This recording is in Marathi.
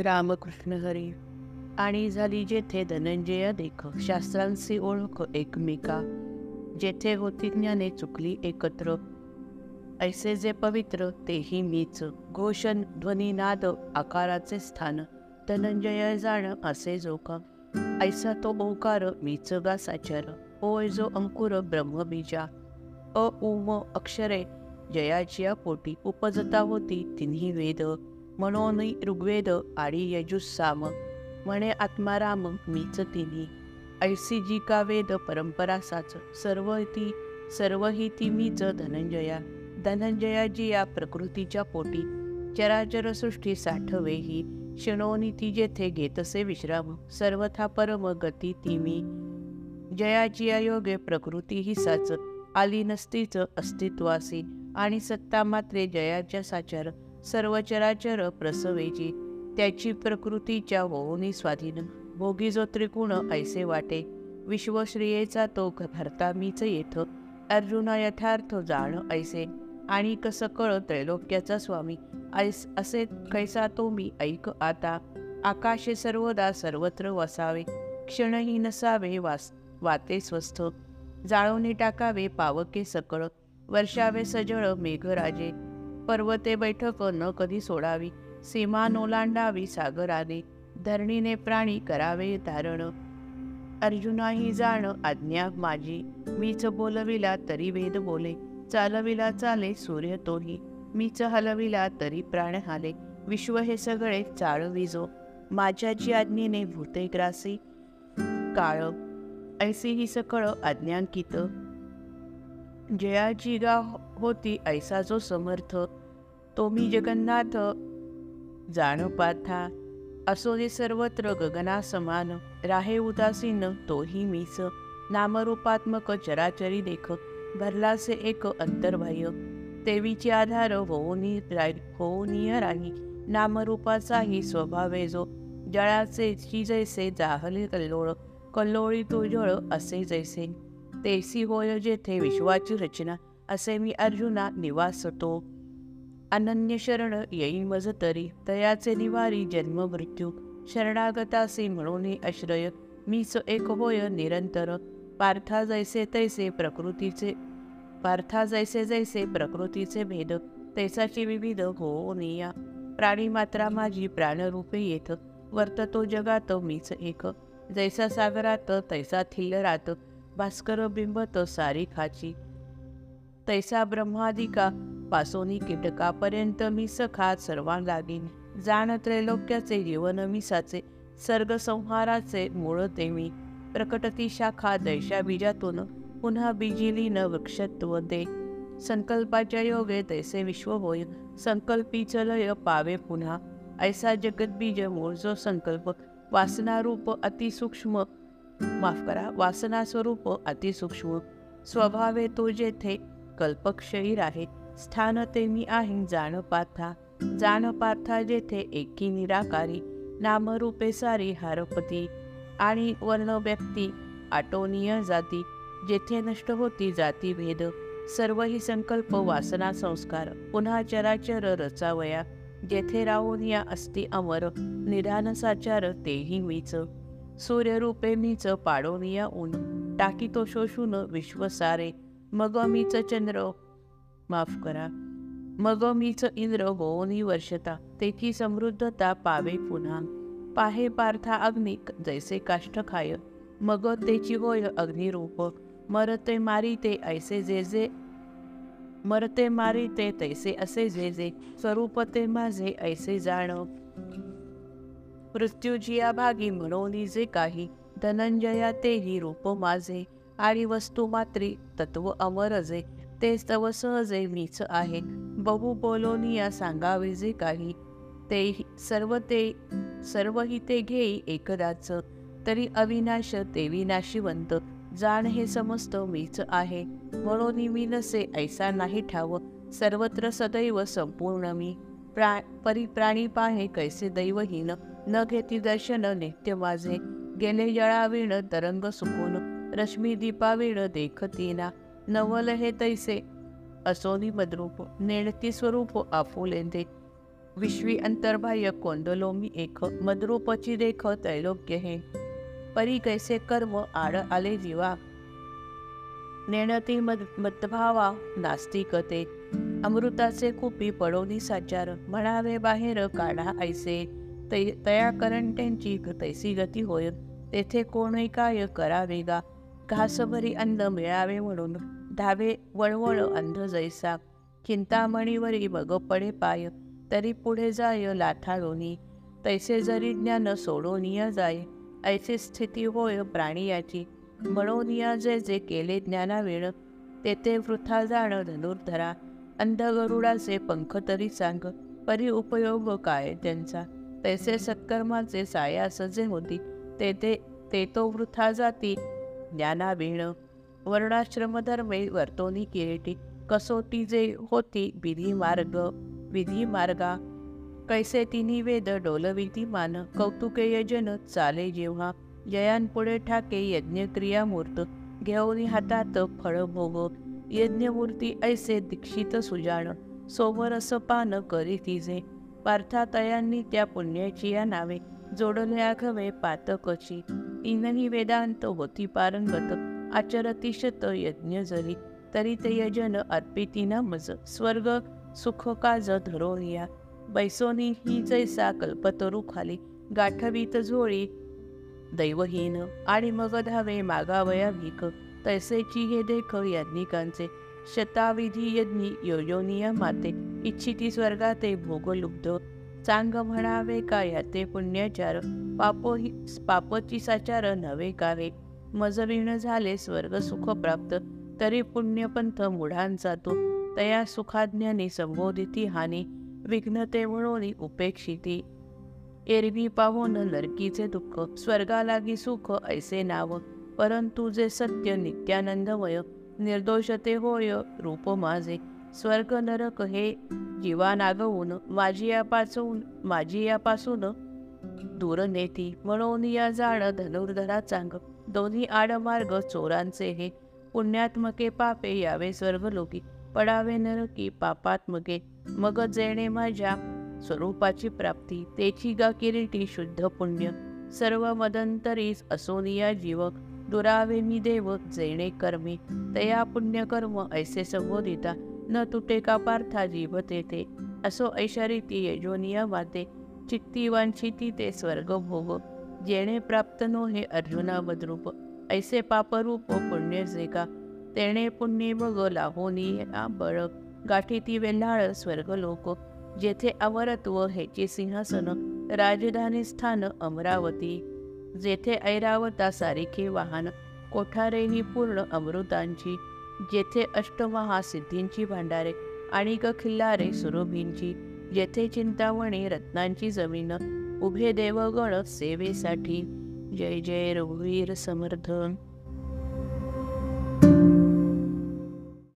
रामकृष्ण हरी आणि झाली जेथे धनंजय देख शास्त्रांची ओळख एकमेका. जेथे होती ज्ञाने चुकली एकत्र. ऐसे जे पवित्र तेही मीच. घोषण ध्वनी नाद आकाराचे स्थान. धनंजय जाण असे जोका ऐसा तो ओंकार मीच गा साचर. ओय जो अंकुर ब्रह्मबीजा अ उम अक्षरे. जयाचिया पोटी उपजता होती तिन्ही वेद. म्हणून ऋग्वेद आणि यजुस्साम म्हणे आत्माराम मीच तिन्ही. ऐसी जी का वेद परंपरा साच सर्व ती सर्व ही ती मीच धनंजया. धनंजया जी या प्रकृतीच्या पोटी. चराचर सृष्टी साठवे ही. शिणोनी ती जेथे घेतसे विश्राम सर्वथा परम गती ती मी जयाची योगे प्रकृती ही साच आली नसतीच अस्तित्वासी. आणि सत्ता मात्रे जयाच्या साचार सर्व चराचर प्रसवेची त्याची प्रकृतीच्या होऊनी स्वाधीन. भोगी जो त्रिगुण ऐसे वाटे विश्वश्रियेचा तो भरता मीच येथ. अर्जुना यथार्थ जाण ऐसे आणि कस कळ त्रैलोक्याचा स्वामी. ऐस असे कैसा तो मी ऐक आता. आकाशे सर्वदा सर्वत्र वसावे क्षणही नसावे वास वाते स्वस्थ. जाळवणी टाकावे पावके सकळ वर्षावे सजळ मेघराजे. पर्वते बैठक न कधी सोडावी. सीमा नोलांडावी सागराने. धरणीने प्राणी करावे धारण अर्जुनाही जाण आज्ञा माझी. मीच बोलविला तरी वेद बोले. चालविला चाले सूर्य तोही. मीच हलविला तरी प्राण हाले. विश्व हे सगळे चाळविजो माझ्याची आज्ञेने भूते ग्रासी. काळ. ऐसी ही सकळ आज्ञांकित. जयाची गा होती ऐसा जो समर्थ. मी जगन्नाथ जाण पाथा असो दे सर्वत्र गगना समान राहे उदासीन तोही मीच नामरूपात्मक चराचरी देख भरलासे एक अंतर्बाह्य देवीची आधार होऊनी राय होऊनीय राही नामरूपाचाही स्वभावे जो जळाचे ची जैसे जाहले कल्लोळ कल्लोळी तुझळ असे जैसे तेसी होय जेथे विश्वाची रचना असे मी अर्जुना निवासतो. अनन्य शरण येई मज तरी. तयाचे निवारी जन्म मृत्यू. शरणागतासी म्हणून आश्रय. मीच एक होय निरंतर. पार्था जैसे तैसे प्रकृतीचे. पार्था जैसे जैसे प्रकृतीचे भेद. तैसाची विविध हो निया प्राणी मात्रा माझी प्राणरूपे येत. वर्ततो जगात मीच एक. जैसा सागरात तैसा थिल्लरात भास्कर बिंबत सारी खाची तैसा ब्रह्मादिका पासोनी कीटकापर्यंत मी सखा सर्वां लागीन. जाण त्रैलोक्याचे जीवन मिसाचे सर्ग संहाराचे मूळ ते मी. प्रकटती शाखा दैशा बीजातून पुन्हा बीजिलीन वृक्षत्व दे संकल्पाच्या योगे तैसे विश्व होय संकल्पी चलय पावे पुन्हा. ऐसा जगतबीज मूळ जो संकल्प वासनारूप अतिसूक्ष्म माफ करा वासना स्वरूप अतिसूक्ष्म स्वभावे तो जेथे कल्पक्षयी आहे स्थान ते मी आहे जाण पाथा जाण पाथा जेथे एकी निराकारी नामरूपे सारी हारपती आणि वर्ण व्यक्ती आटोनीय जाती जेथे नष्ट होती जाती भेद सर्व ही संकल्प वासना संस्कार पुन्हा चराचर रचावया जेथे राहून या अस्ति अमर निधान साचार तेही मीच. सूर्यरूपे मीच पाडोनिया ऊन टाकी तो शोषून विश्व सारे मग मीच चंद्र. माफ करा. मग मीच इंद्र होऊनी वर्षता तेथी समृद्धता पावे पुन्हा. पाहे पार्था अग्नी जैसे काष्ठ खाय. मग तेची होय अग्निरूप. मरते मारी ते ऐसे जे जे. मरते मारी ते तैसे असे जे जे. स्वरूप ते माझे ऐसे जाण. मृत्यूजिया भागी म्हणून जे काही. धनंजया तेही रूप माझे. आणि वस्तू मात्री तत्व अमरजे ते तव सहजे मीच आहे. बहु बोलोनिया सांगावे जे काही. ते सर्व ते सर्वही ते घेई एकदाच. तरी अविनाश ते विनाशिवंत. जाण हे समस्त मीच आहे. म्हणून मी नसे ऐसा नाही ठाव. सर्वत्र सदैव संपूर्ण मी. प्रा परिप्राणी पाहे कैसे दैवहीन. न घेती दर्शन नित्य माझे. गेले जळाविण तरंग सुकून. रश्मी दीपावीण देखतीना नवल हे तैसे असोनी मद्रूप नेणती स्वरूप आफुलेंदे. विश्वी अंतर्बाह्य कोंदलो मी एक मद्रूपची देख तैलोक्य हे. परी कैसे कर्म आड आले जीवा. नेणती मद मदभावा नास्तिकते अमृताचे कुपी पडोनी साचार म्हणावे बाहेर काढा ऐसे. तै तया करंट्यांची तैसी गती होय तेथे कोणी काय करावे गा. घासभरी अन्न मिळावे म्हणून धावे वळवळ अंध जैसा. चिंतामणीवरी बग पडे पाय तरी पुढे जाय लाथाळोनी तैसे जरी ज्ञान सोडोनिया जाय ऐसी स्थिती होय प्राणियाची. म्हणूनिया जे जे केले ज्ञानावेळ तेथे वृथा जाण धनुर्धरा. अंध गरुडाचे पंख तरी सांग परी उपयोग काय त्यांचा? तैसे सत्कर्माचे सायास जे होती तेथे ते तो वृथा जाती. ज्ञानावीण वर्णाश्रमधर्मे वर्तोनी किरीटी कसोटी जे होती विधी मार्ग विधी मार्गा कैसे तिन्ही वेद डोलविती मान कौतुके यजन चाले जेव्हा. जयांपुढे ठाके यज्ञक्रिया मूर्त घेऊन हातात फळ भोग यज्ञमूर्ती ऐसे दीक्षित सुजाण सोमरस पान करी तिजे पार्थातयांनी त्या पुण्याची या नावे जोडल्या आघवे पातकची. तीनही वेदांत होती पारंगत आचरती शत यज्ञ जरी तरी ते यजन अर्पिती मज स्वर्ग सुख काज धरोनिया बैसोनी ही जैसा कल्पतरू खाली गाठवीत झोळी दैवहीन आणि मग धावे मागावया भीक तैसेची हे देख यज्ञिकांचे शताविधी यज्ञी योजोनिया माते इच्छिती स्वर्गाते भोगलुब्ध चांग म्हणावे का याते पुण्याचार? पापो हि पापची साचार कावे. मजविण झाले स्वर्ग सुख प्राप्त. तरी पुण्यपंथ मुढांचा तो. तया सुखाज्ञाने संबोधिती हानी. विघ्नते म्हणून उपेक्षिती. एरवी पाहून नरकीचे दुःख. स्वर्गालागी सुख ऐसे नाव. परंतु जे सत्य नित्यानंदमय. निर्दोषते होय रूप माझे. स्वर्ग नरक हे जीवा नागवून माझी यापासून माझी यापासून दूर नेती. म्हणून या जाण धनुर्धरा चांग दोन्ही आडमार्ग चोरांचे हे. पुण्यात्मके पापे यावे स्वर्गलोकी. पडावे नरकी पापात्मके. मग जेणे माझ्या स्वरूपाची प्राप्ती. तेची गा किरीटी शुद्ध पुण्य. सर्व मदंतरीस असोनिया जीव दुरावे मी देव जेणे कर्मी. तया पुण्यकर्म ऐसे संबोधिता. न तुटे का पार्था जीव तेथे असो ऐशारीती जो वाते चित्ती वांछिती ते स्वर्ग भोग. जेणे प्राप्त नो हे अर्जुना मद्रूप ऐसे पापरूप हो पुण्य जे का. तेणे पुण्य मग लाहोनी बळ. गाठीती वेल्हाळ स्वर्ग लोक. जेथे अवरत्व हेचे सिंहासन राजधानी स्थान अमरावती. जेथे ऐरावता सारिखे वाहन कोठारेही पूर्ण अमृतांची. जेथे अष्टमहासिद्धींची भांडारे आणि ग खिल्लारे सुरभींची जेथे चिंतामणी रत्नांची जमीन उभे देवगण सेवेसाठी. जय जय रघुवीर समर्थ.